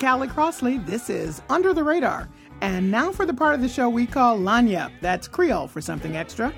Callie Crossley. This is Under the Radar. And now for the part of the show we call Lagniappe. That's Creole for something extra.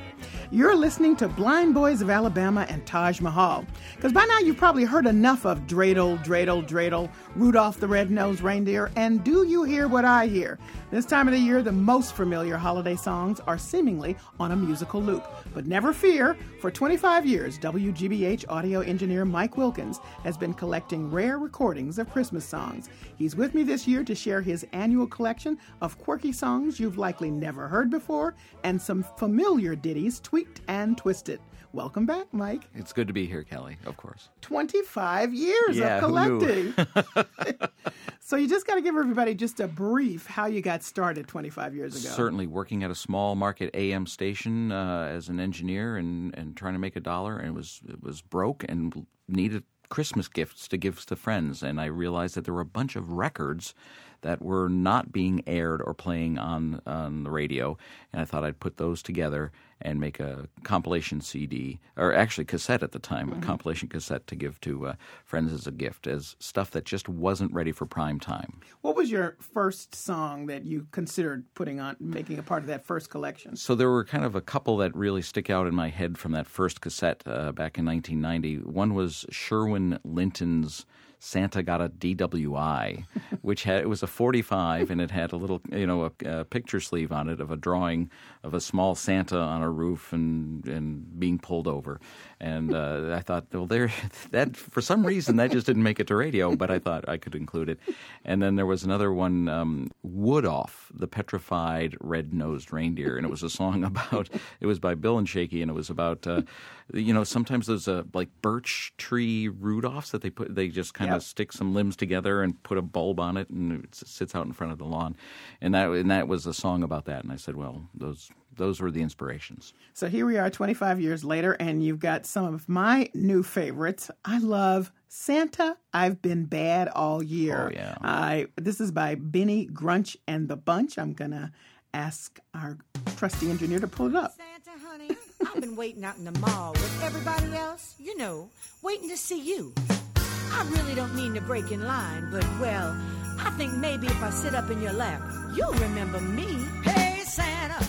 You're listening to Blind Boys of Alabama and Taj Mahal. Because by now you've probably heard enough of Dreidel, Dreidel, Dreidel, Rudolph the Red-Nosed Reindeer, and Do You Hear What I Hear? This time of the year, the most familiar holiday songs are seemingly on a musical loop. But never fear, for 25 years, WGBH audio engineer Mike Wilkins has been collecting rare recordings of Christmas songs. He's with me this year to share his annual collection of quirky songs you've likely never heard before and some familiar ditties tweaked and twisted. Welcome back, Mike. It's good to be here, Kelly, of course. 25 years Yeah, of who knew? collecting. so you just got to give everybody just a brief how you got started 25 years ago. Certainly working at a small market AM station uh, as an engineer and, and trying to make a dollar, and it was it was broke and needed Christmas gifts to give to friends. And I realized that there were a bunch of records that were not being aired or playing on on the radio, and I thought I'd put those together and make a compilation CD, or actually cassette at the time, a compilation cassette to give to uh, friends as a gift, as stuff that just wasn't ready for prime time. What was your first song that you considered putting on, making a part of that first collection? So there were kind of a couple that really stick out in my head from that first cassette uh, back in 1990. One was Sherwin Linton's "Santa Got a DWI," which had it was a 45 and it had a little you know a, a picture sleeve on it of a drawing of a small Santa on a roof and and being pulled over. And uh, I thought, well, there that for some reason that just didn't make it to radio, but I thought I could include it. And then there was another one, um, Woodoff, the petrified red-nosed reindeer, and it was a song about. It was by Bill and Shaky, and it was about. Uh, you know, sometimes those uh, like birch tree Rudolphs that they put, they just kind Yep. of stick some limbs together and put a bulb on it, and it sits out in front of the lawn. And that and that was a song about that. And I said, well, those those were the inspirations. So here we are 25 years later, and you've got some of my new favorites. I love Santa, I've Been Bad All Year. Oh, yeah. I, this is by Benny Grunch and the Bunch. I'm going to ask our trusty engineer to pull it up. Santa, honey, I've been waiting out in the mall with everybody else, you know, waiting to see you. I really don't mean to break in line, but well, I think maybe if I sit up in your lap, you'll remember me. Hey, Santa,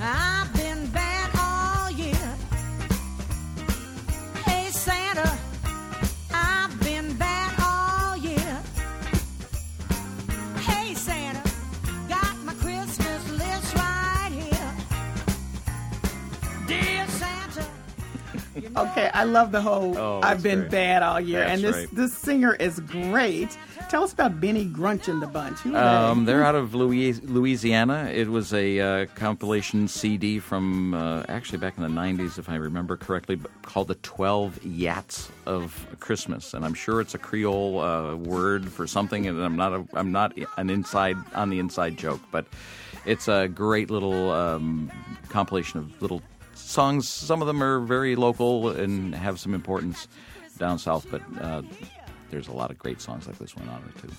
I've I love the whole Oh, I've been great. bad all year. That's and this, right. this singer is great. Tell us about Benny Grunch and the Bunch. Um, they? they're out of Louis- Louisiana. It was a uh, compilation CD from uh, actually back in the 90s, if I remember correctly, called the 12 Yats of Christmas. And I'm sure it's a Creole uh, word for something, and I'm not, a, I'm not an inside on the inside joke, but it's a great little um, compilation of little songs. Some of them are very local and have some importance down south, but uh, there's a lot of great songs like this one on it, too.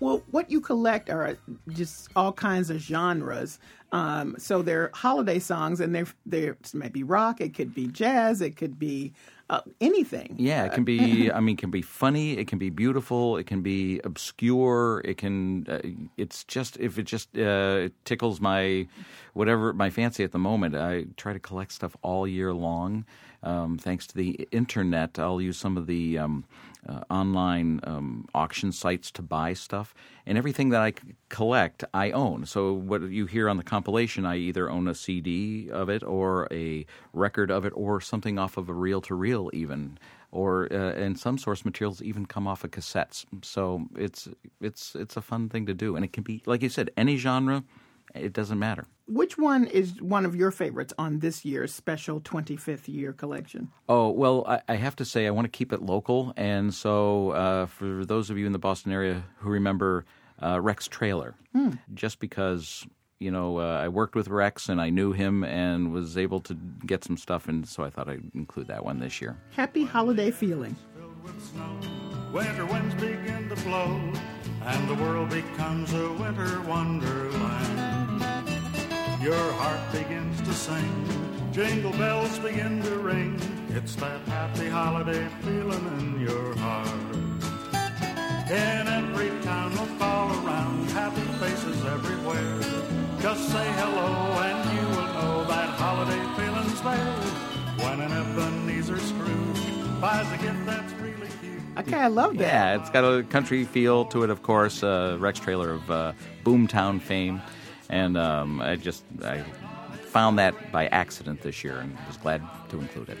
Well, what you collect are just all kinds of genres. Um, so they're holiday songs, and they're they're maybe rock. It could be jazz. It could be uh, anything. Yeah, it can be. I mean, it can be funny. It can be beautiful. It can be obscure. It can. Uh, it's just if it just uh, tickles my whatever my fancy at the moment. I try to collect stuff all year long. Um, thanks to the internet, I'll use some of the um, uh, online um, auction sites to buy stuff, and everything that I collect, I own. So what you hear on the compilation, I either own a CD of it, or a record of it, or something off of a reel-to-reel, even, or uh, and some source materials even come off of cassettes. So it's it's it's a fun thing to do, and it can be like you said, any genre. It doesn't matter. Which one is one of your favorites on this year's special 25th year collection? Oh well, I, I have to say I want to keep it local, and so uh, for those of you in the Boston area who remember uh, Rex Trailer, just because you know uh, I worked with Rex and I knew him and was able to get some stuff, and so I thought I'd include that one this year. Happy holiday feeling. filled with snow. Winter winds begin to blow, and the world becomes a winter wonderland. Your heart begins to sing, jingle bells begin to ring. It's that happy holiday feeling in your heart. In every town will fall around, happy faces everywhere. Just say hello and you will know that holiday feeling's there. When an Ebenezer Scrooge buys a gift that's really cute. Okay, I love that. It's got a country feel to it, of course. Uh, Rex Trailer of uh, Boomtown fame and um, I just I found that by accident this year, and was glad to include it.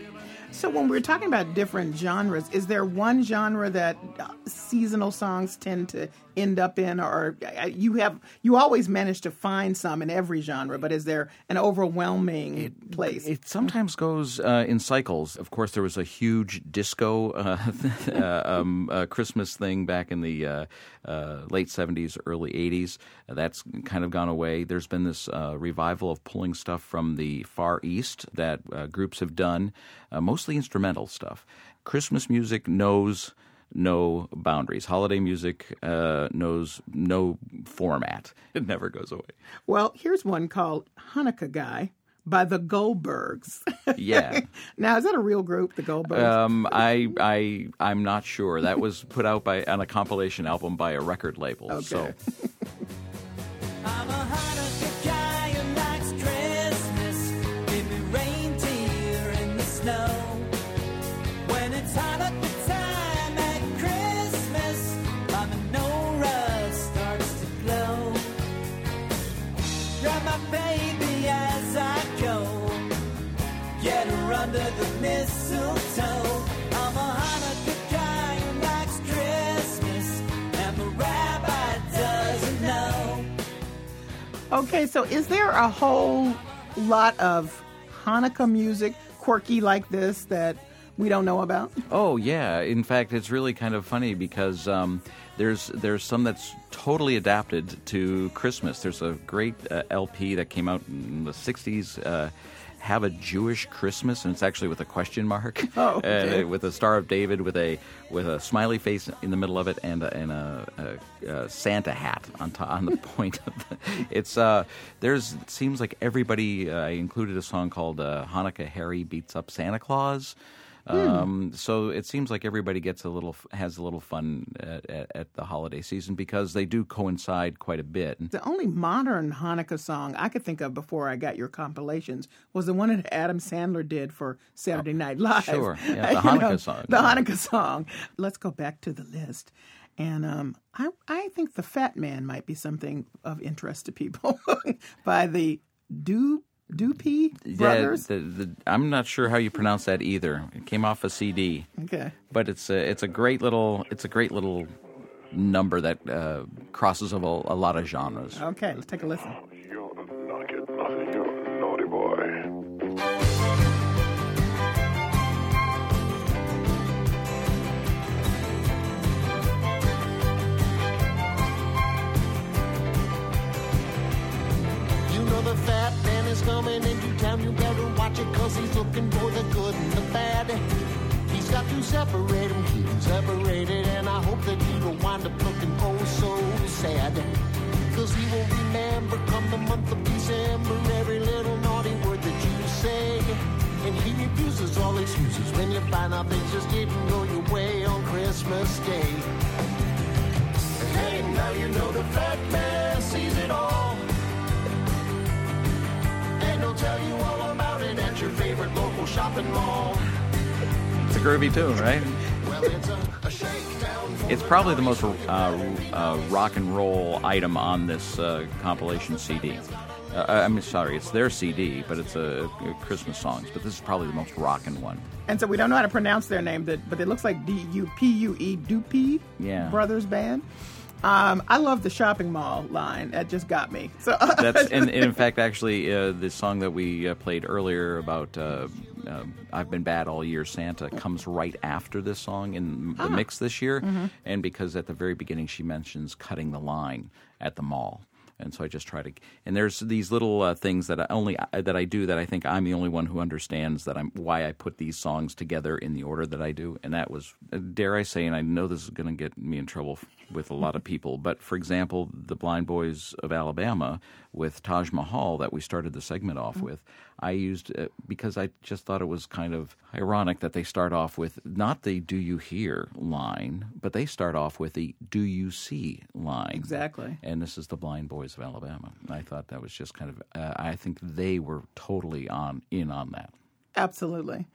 So when we're talking about different genres, is there one genre that uh, seasonal songs tend to end up in, or uh, you have you always manage to find some in every genre, but is there an overwhelming place? It sometimes goes uh, in cycles. Of course, there was a huge disco uh, uh, um, uh, Christmas thing back in the uh, uh, late 70s, early 80s. That's kind of gone away. There's been this uh, revival of pulling stuff from the Far East that uh, groups have done, uh, mostly instrumental stuff. Christmas music knows no boundaries. Holiday music uh, knows no format. It never goes away. well, here's one called Hanukkah Guy by the Goldbergs. Yeah. now, is that a real group, the Goldbergs? Um, I I I'm not sure. That was put out by on a compilation album by a record label. So Okay. I'm so is there a whole lot of Hanukkah music quirky like this that we don't know about? Oh yeah, in fact, it's really kind of funny because um, there's there's some that's totally adapted to Christmas. There's a great uh, LP that came out in the '60s. Uh, have a Jewish Christmas, and it's actually with a question mark, Oh, okay. uh, with a Star of David, with a with a smiley face in the middle of it, and a, and a, a, a Santa hat on top, on the point of the. It's uh, there's it seems like everybody. Uh, I included a song called uh, Hanukkah Harry beats up Santa Claus. Um, so it seems like everybody gets a little has a little fun at, at, at the holiday season because they do coincide quite a bit. The only modern Hanukkah song I could think of before I got your compilations was the one that Adam Sandler did for Saturday Night Live. sure. Yeah, the Hanukkah song. The Hanukkah song. Let's go back to the list. And um, I, I think the Fat Man might be something of interest to people by the Do Doopy brothers. Yeah, the, the, I'm not sure how you pronounce that either. It came off a CD, okay. but it's a it's a great little it's a great little number that uh, crosses of a, a lot of genres. Okay, let's take a listen. Coming into town. You better watch it cause he's looking for the good and the bad. He's got to separate them, keep them separated. And I hope that you don't wind up looking oh so sad. Cause he will remember come the month of December every little naughty word that you say. And he refuses all excuses when you find out things just didn't go your way on Christmas Day. Hey, now you know the fat man sees it all. And he'll tell you all about it at your favorite local shopping mall. It's a groovy tune, right? Well, it's a, a shakedown. It's probably the most uh, uh, rock and roll item on this uh, compilation CD. Uh, I'm sorry, it's their CD, but it's a, Christmas songs. But this is probably the most rockin' one. And so we don't know how to pronounce their name, but but it looks like D U P U E Doopy Yeah. Brothers Band. Um, I love the shopping mall line. That just got me. So That's and, and in fact, actually, uh, the song that we uh, played earlier about uh, uh, "I've Been Bad All Year," Santa comes right after this song in the mix this year, and because at the very beginning she mentions cutting the line at the mall. And so I just try to, and there's these little uh, things that I only uh, that I do that I think I'm the only one who understands that I'm why I put these songs together in the order that I do, and that was, uh, dare I say, and I know this is going to get me in trouble with a lot of people, but for example, the Blind Boys of Alabama with Taj Mahal that we started the segment off with, I used uh, because I just thought it was kind of ironic that they start off with not the "Do you hear" line, but they start off with the "Do you see" line. Exactly. And this is the Blind Boys of Alabama. I thought that was just kind of. Uh, I think they were totally on in on that. Absolutely.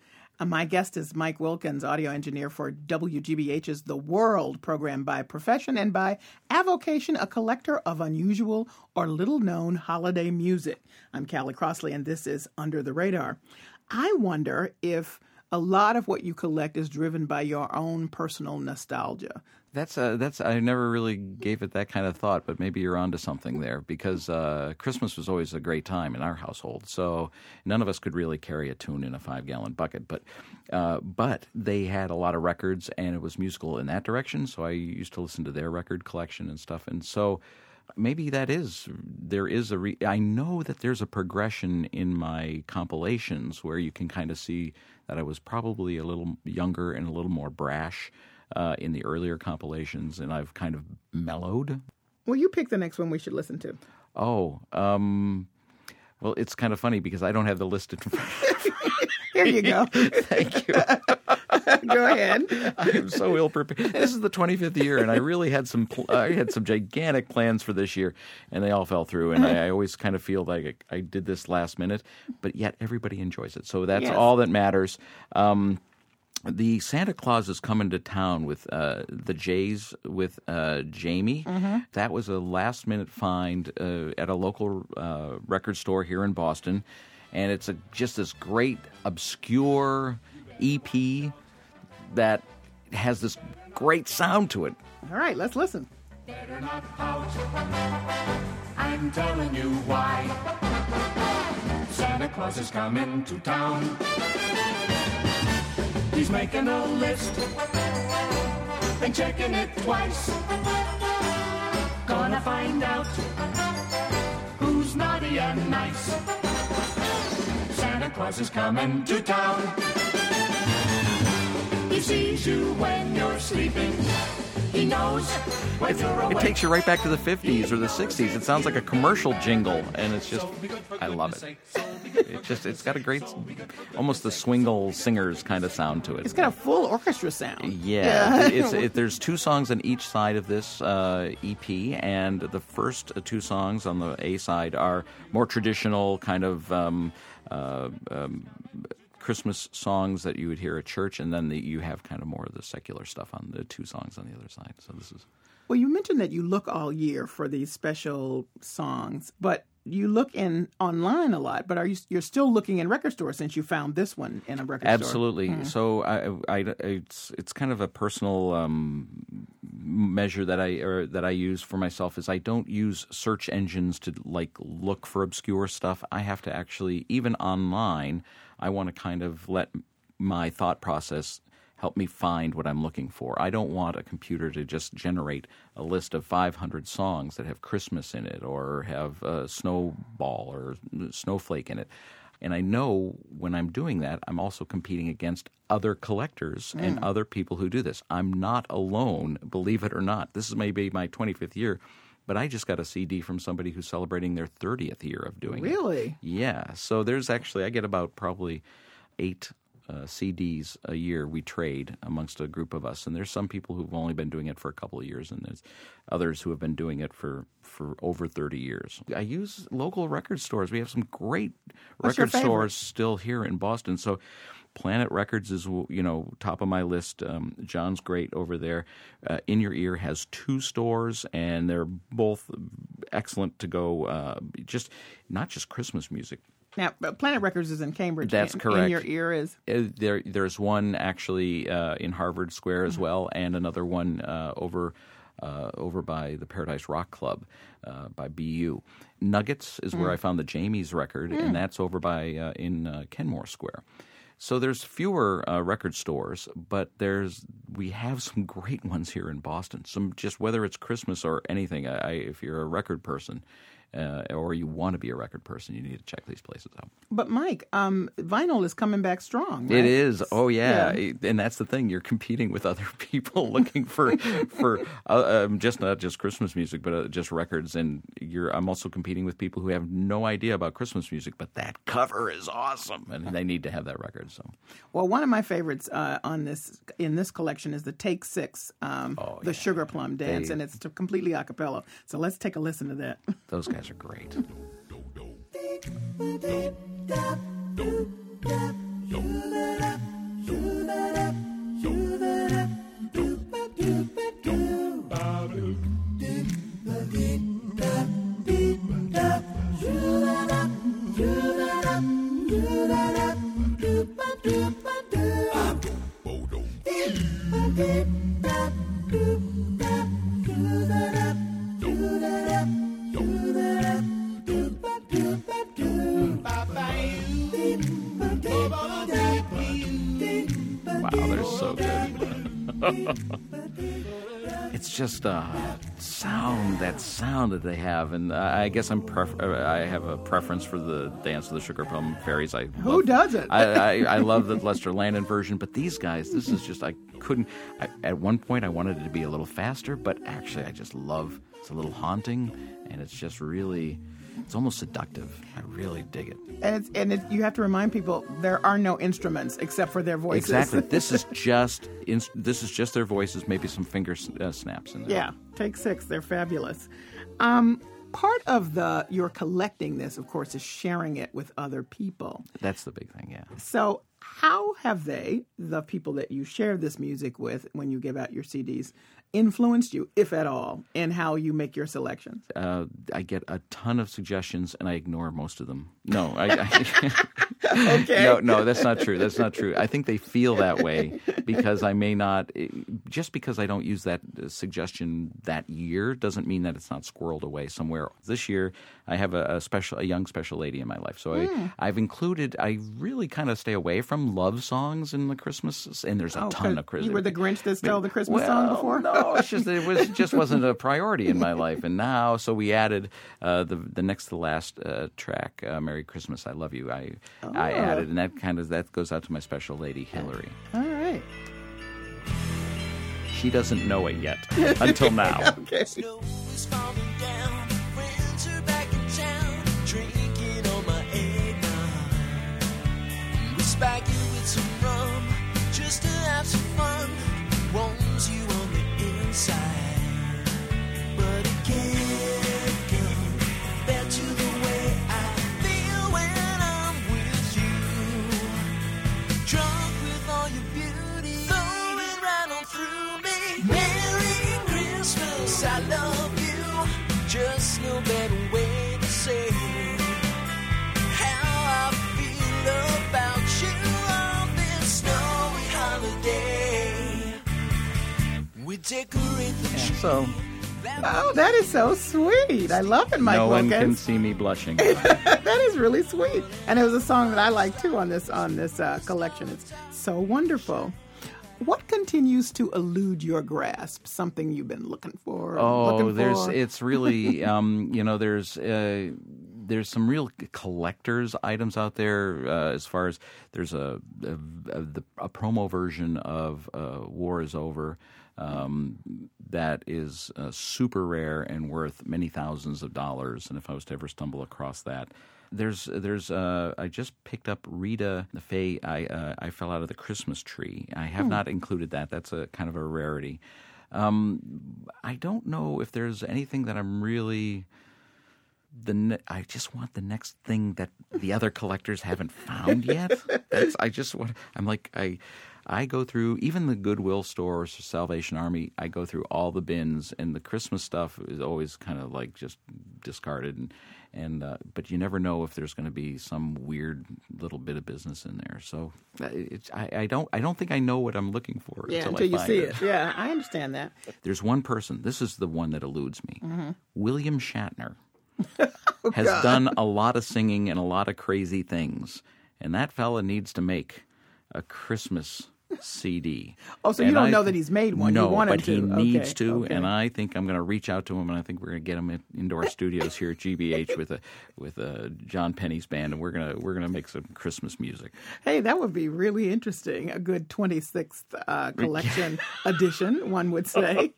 Uh, my guest is Mike Wilkins, audio engineer for WGBH's The World program by profession and by avocation, a collector of unusual or little known holiday music. I'm Callie Crossley, and this is Under the Radar. I wonder if a lot of what you collect is driven by your own personal nostalgia. That's uh, that's I never really gave it that kind of thought, but maybe you're onto something there because uh, Christmas was always a great time in our household. So none of us could really carry a tune in a five gallon bucket, but uh, but they had a lot of records and it was musical in that direction. So I used to listen to their record collection and stuff, and so maybe that is there is a re- I know that there's a progression in my compilations where you can kind of see that I was probably a little younger and a little more brash uh, in the earlier compilations, and I've kind of mellowed. Well, you pick the next one we should listen to. Oh, um, well, it's kind of funny because I don't have the list in front. Here you go. Thank you. go ahead. I am so ill prepared. This is the 25th year, and I really had some. Pl- I had some gigantic plans for this year, and they all fell through. And I, I always kind of feel like I did this last minute, but yet everybody enjoys it. So that's Yes. all that matters. Um, the Santa Claus is coming to town with uh, the Jays with uh, Jamie. That was a last minute find uh, at a local uh, record store here in Boston, and it's a, just this great obscure EP that has this great sound to it. All right, let's listen. Better not pout. I'm telling you why. Santa Claus is coming to town. He's making a list and checking it twice. Gonna find out who's naughty and nice. Santa Claus is coming to town. He sees you when you're sleeping. He knows when you're awake. It takes you right back to the 50s or the 60s. It sounds like a commercial jingle, and it's just, I love it. It just, it's got a great, almost the swingle singers kind of sound to it. It's got a full orchestra sound. Yeah, it's it, there's two songs on each side of this uh, EP, and the first two songs on the A side are more traditional kind of um, uh, um, Christmas songs that you would hear at church, and then the, you have kind of more of the secular stuff on the two songs on the other side. So this is Well, you mentioned that you look all year for these special songs, but you look in online a lot. But are you you're still looking in record stores since you found this one in a record store? Absolutely. So I, I, it's it's kind of a personal um, measure that I or that I use for myself is I don't use search engines to like look for obscure stuff. I have to actually even online. I want to kind of let my thought process help me find what I'm looking for. I don't want a computer to just generate a list of 500 songs that have Christmas in it or have a snowball or snowflake in it. And I know when I'm doing that, I'm also competing against other collectors and hmm. other people who do this. I'm not alone, believe it or not. This is maybe my 25th year, but I just got a CD from somebody who's celebrating their 30th year of doing it. Really? Yeah. So there's actually, I get about probably eight uh, CDs a year we trade amongst a group of us. And there's some people who've only been doing it for a couple of years, and there's others who have been doing it for, for over 30 years. I use local record stores. We have some great What's record stores still here in Boston. So Planet Records is you know top of my list. Um, John's great over there. Uh, In Your Ear has two stores, and they're both excellent to go. Uh, just not just Christmas music. Now, Planet Records is in Cambridge. That's and correct. In your ear is Uh, There, there's one actually uh, in Harvard Square as well, and another one uh, over uh, over by the Paradise Rock Club uh, by BU. Nuggets is where I found the Jamie's record, and that's over by uh, in uh, Kenmore Square. So there's fewer uh, record stores, but there's we have some great ones here in Boston. Some just whether it's Christmas or anything. I, I, if you're a record person. Uh, or you want to be a record person, you need to check these places out. But Mike, um, vinyl is coming back strong. It right? is. Oh yeah. Yeah. and that's the thing. You're competing with other people looking for for uh, um, just not just Christmas music, but uh, just records. And you're. I'm also competing with people who have no idea about Christmas music, but that cover is awesome, and they need to have that record. So Well, one of my favorites uh, on this in this collection is the Take Six, um, Oh, the Sugar Plum Dance, They- and it's completely a cappella. So let's take a listen to that. those guys are great. it's just uh, sound, that sound that they have, and I guess I'm pref- uh, I have a preference for the Dance of the Sugar Plum Fairies. I Who love- doesn't? I, I, I love the Lester Landon version, but these guys, this is just I couldn't. I, at one point, I wanted it to be a little faster, but actually, I just love. It's a little haunting, and it's just really. It's almost seductive. I really dig it. And it's and it, you have to remind people there are no instruments except for their voices. Exactly. This is just inst- this is just their voices, maybe some finger uh, snaps in there. yeah, take six. They're fabulous. Um, part of the you're collecting this, of course, is sharing it with other people. That's the big thing. Yeah. So, how have they, the people that you share this music with when you give out your CDs, influenced you, if at all, in how you make your selections? Uh, I get a ton of suggestions, and I ignore most of them. No, I, I Okay. no, no, that's not true. That's not true. I think they feel that way because I may not. Just because I don't use that uh, suggestion that year doesn't mean that it's not squirreled away somewhere. This year, I have a, a special, a young special lady in my life, so Hmm. I, I've included. I really kind of stay away from love songs in the Christmas, and there's a Oh, ton of Christmas. You were the Grinch that stole the Christmas well, song before? No, it's just it was just wasn't a priority in my life, and now so we added uh, the the next to the last uh, track, uh, "Merry Christmas, I Love You." I I Oh. added, and that kind of that goes out to my special lady Hillary. All right. She doesn't know it yet until now. Okay. Snow is falling down, friends are back in town, drinking on my eggnog. We spike it with some rum, just to have some fun. Warms you on I feel when I'm with you. Drunk with all your beauty, flowing right on through me. Merry Christmas, I love you. Just no better way to say We decorate the tree. So Oh, that is so sweet. I love it, Mike no one can see me blushing. that is really sweet. And it was a song that I like too on this on this uh, collection. It's so wonderful. What continues to elude your grasp? Something you've been looking for? Oh, looking there's for? it's really um, you know there's uh, there's some real collectors items out there uh, as far as there's a a, a, the- a promo version of uh, War is Over. Um, that is uh, super rare and worth many thousands of dollars. And if I was to ever stumble across that, there's there's uh, I just picked up Rita the Faye. I uh, I fell out of the Christmas tree. I have not included that. That's a kind of a rarity. Um, I don't know if there's anything that I'm really the ne- I just want the next thing that the other collectors haven't found yet. That's I just want I'm like I I go through even the Goodwill stores, Salvation Army. I go through all the bins, and the Christmas stuff is always kind of like just discarded. And and uh, but you never know if there's going to be some weird little bit of business in there. So uh, it's, I, I don't I don't think I know what I'm looking for yeah, until, until I you find see it. Yeah, I understand that. There's one person. This is the one that eludes me. Mm-hmm. William Shatner Oh, has done a lot of singing and a lot of crazy things, and that fella needs to make a Christmas CD. Oh, so you don't I- know that he's made one. You No, want but he to. Okay, needs to, okay. and I think I'm going to reach out to him, and I think we're going to get him in, into our studios here at GBH with a with a John Penny's band, and we're gonna we're gonna make some Christmas music. Hey, that would be really interesting. A good 26th uh, collection edition, one would say.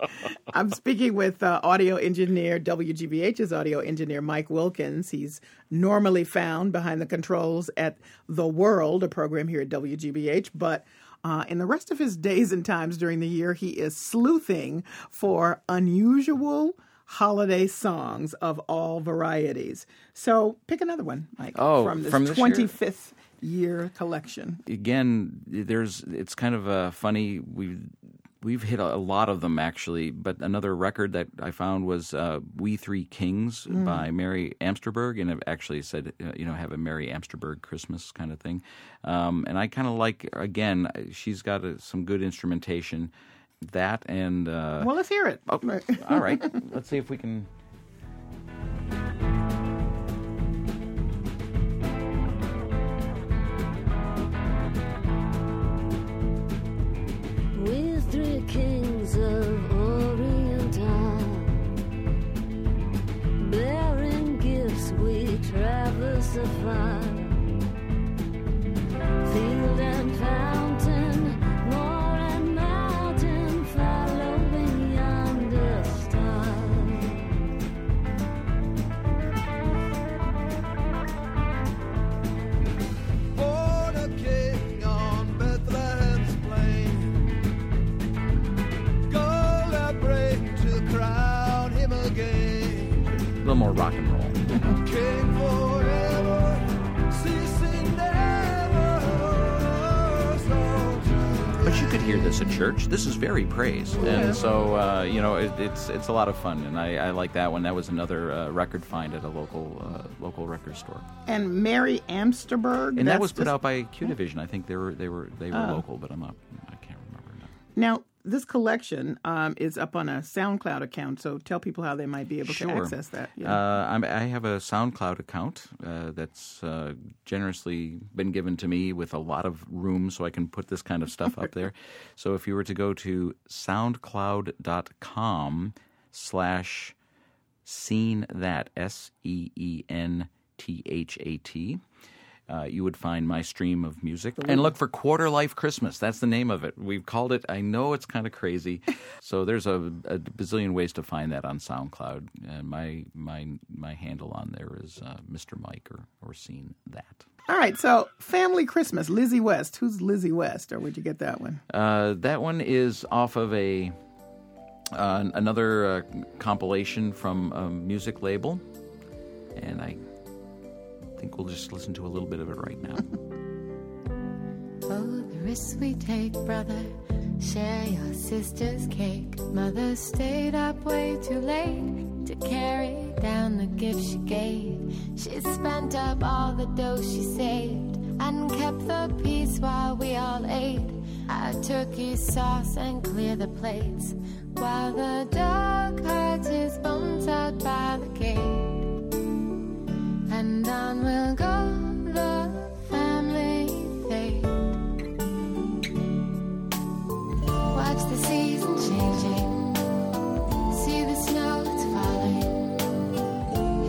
I'm speaking with uh, audio engineer, WGBH's audio engineer, Mike Wilkins. He's normally found behind the controls at The World, a program here at WGBH, but uh, in the rest of his days and times during the year, he is sleuthing for unusual holiday songs of all varieties. So pick another one, Mike, Oh, from this from this year? 25th year collection. again, there's it's kind of uh, funny. We we've hit a, a lot of them actually, but another record that I found was uh, "We Three Kings" by Mary Amsterberg, and it actually said uh, you know have a Mary Amsterberg Christmas kind of thing. Um, and I kind of like again, she's got uh some good instrumentation. That and uh, Well, let's hear it. oh, all right, let's see if we can. This at church. This is very praise, and so uh, you know it, it's it's a lot of fun, and I, I like that one. That was another uh, record find at a local uh, local record store, And Mary Amsterberg. and that was put just- out by Q Division. I think they were they were they were Oh. local, but I'm not I can't remember now. Now, this collection um, is up on a SoundCloud account, so tell people how they might be able to access that. Yeah. Uh, I'm, I have a SoundCloud account uh, that's uh, generously been given to me with a lot of room so I can put this kind of stuff up there. So if you were to go to soundcloud.com slash seen that, S E E N T H A T, uh, you would find my stream of music and look for Quarter Life Christmas. That's the name of it. We've called it. I know it's kind of crazy, so there's a, a bazillion ways to find that on SoundCloud. And my my my handle on there is uh, Mr. Mike or or seen that. All right, so Family Christmas, Lizzie West. Who's Lizzie West, or where'd you get that one? Uh, that one is off of a uh, another uh, compilation from a music label, and I think we'll just listen to a little bit of it right now. Oh, the risks we take, brother. Share your sister's cake. Mother stayed up way too late to carry down the gift she gave. She spent up all the dough she saved and kept the peace while we all ate. Our turkey sauce and clear the plates while the dog hides his bones out by the gate. And on we'll go, the family fade. Watch the season changing. See the snow it's falling.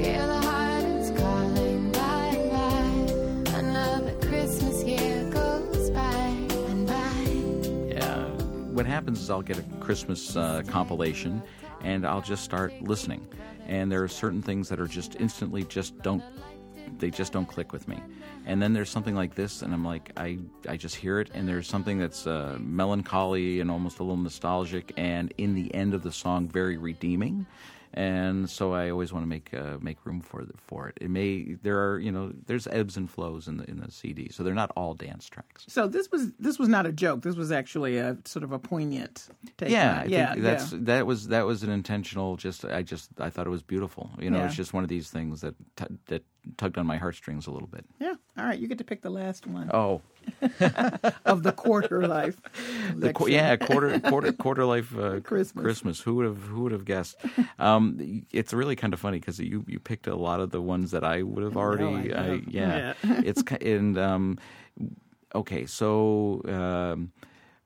Hear the heart it's calling. Bye bye. Another Christmas year goes by and by. Yeah. What happens is I'll get a Christmas uh, compilation and I'll just start listening. And there are certain things that are just instantly just don't they just don't click with me. And then there's something like this and I'm like I I just hear it and there's something that's uh, melancholy and almost a little nostalgic and in the end of the song very redeeming. And so I always want to make uh, make room for the, for it. It may there are you know there's ebbs and flows in the in the CD, so they're not all dance tracks. So this was this was not a joke. This was actually a sort of a poignant take. yeah, yeah, think that's yeah. that was that was an intentional. Just I just I thought it was beautiful. You know, it's just one of these things that t- that tugged on my heartstrings a little bit. Yeah. All right, you get to pick the last one Oh, of the quarter life. the qu- yeah, quarter quarter quarter life uh, Christmas. Christmas. Who would have who would have guessed? Um, it's really kind of funny because you you picked a lot of the ones that I would have already. I know. yeah, Yeah. it's and um, okay, so um,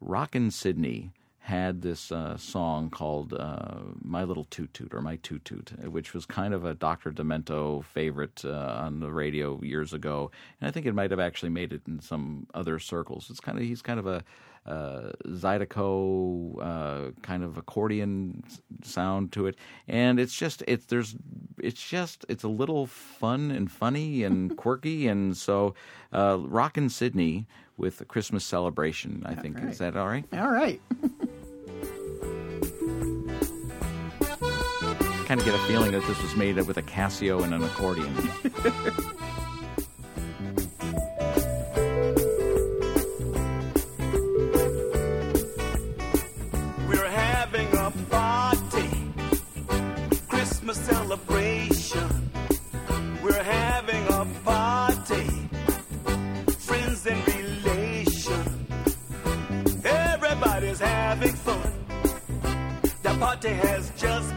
Rockin' Sidney had this uh, song called uh, "My Little Toot Toot" or "My Toot Toot," which was kind of a Dr. Demento favorite uh, on the radio years ago, and I think it might have actually made it in some other circles. It's kind of he's kind of a uh, Zydeco uh, kind of accordion sound to it, and it's just it's there's it's just it's a little fun and funny and quirky, and so uh, Rockin' Sidney with the Christmas celebration. I think right. is that all right? All right. kind of get a feeling that this was made with a Casio and an accordion. We're having a party, Christmas celebration. We're having a party, friends and. Everybody's having fun. The party has just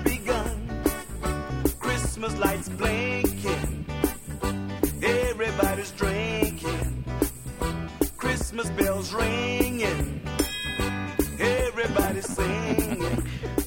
Ringing. Everybody's singing.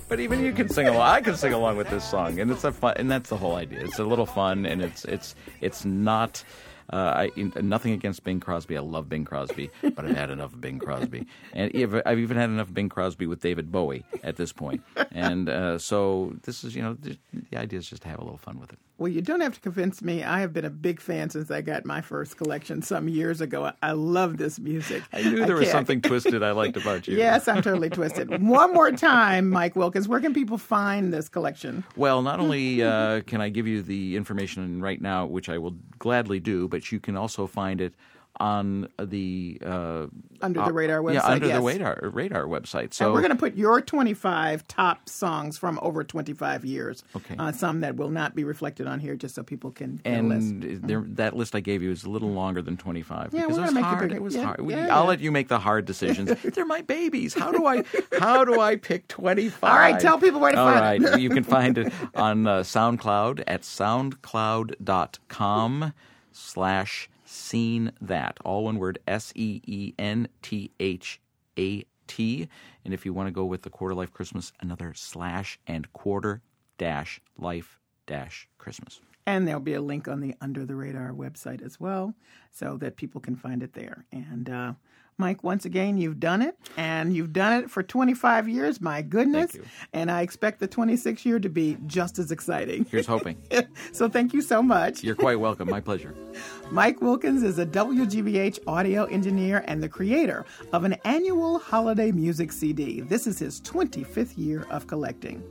But even you can sing along. I can sing along with this song, and it's a fun. And that's the whole idea. It's a little fun, and it's it's it's not. Uh, I, nothing against Bing Crosby. I love Bing Crosby, but I've had enough of Bing Crosby, and I've even had enough of Bing Crosby with David Bowie at this point. And uh, so this is, you know, the, the idea is just to have a little fun with it. Well, you don't have to convince me. I have been a big fan since I got my first collection some years ago. I- I love this music. I knew there was something twisted I liked about you. Yes, I'm totally twisted. One more time, Mike Wilkins, where can people find this collection? Well, not only uh, can I give you the information right now, which I will gladly do, but you can also find it on the uh, Under the Radar website. Yeah, under yes. the radar radar website. So and we're going to put your 25 top songs from over 25 years. Okay. Uh, some that will not be reflected on here, just so people can get a list. and there, that list I gave you is a little longer than 25 Yeah, because it was gonna make it hard. It was Yeah, hard. We- yeah, I'll let you make the hard decisions. They're my babies. How do I how do I pick 25? All right, tell people where to All find it. right, you can find it on uh, SoundCloud at soundcloud.com slash seen that. All one word S E E N T H A T. And if you want to go with the quarter life Christmas, another slash and quarter dash life dash Christmas. And there'll be a link on the Under the Radar website as well, so that people can find it there. And uh, Mike, once again, you've done it, and you've done it for 25 years. My goodness! Thank you. And I expect the 26th year to be just as exciting. Here's hoping. so thank you so much. You're quite welcome. My pleasure. Mike Wilkins is a WGBH audio engineer and the creator of an annual holiday music CD. This is his 25th year of collecting.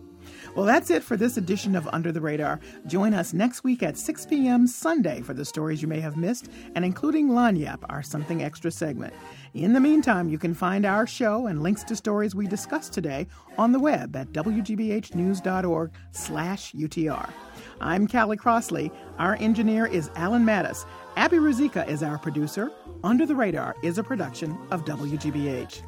Well, that's it for this edition of Under the Radar. Join us next week at 6 p.m. Sunday for the stories you may have missed, and including Lagniappe, our Something Extra segment. In the meantime, you can find our show and links to stories we discussed today on the web at wgbhnews.org slash UTR. I'm Callie Crossley. Our engineer is Alan Mattis. Abby Razika is our producer. Under the Radar is a production of WGBH.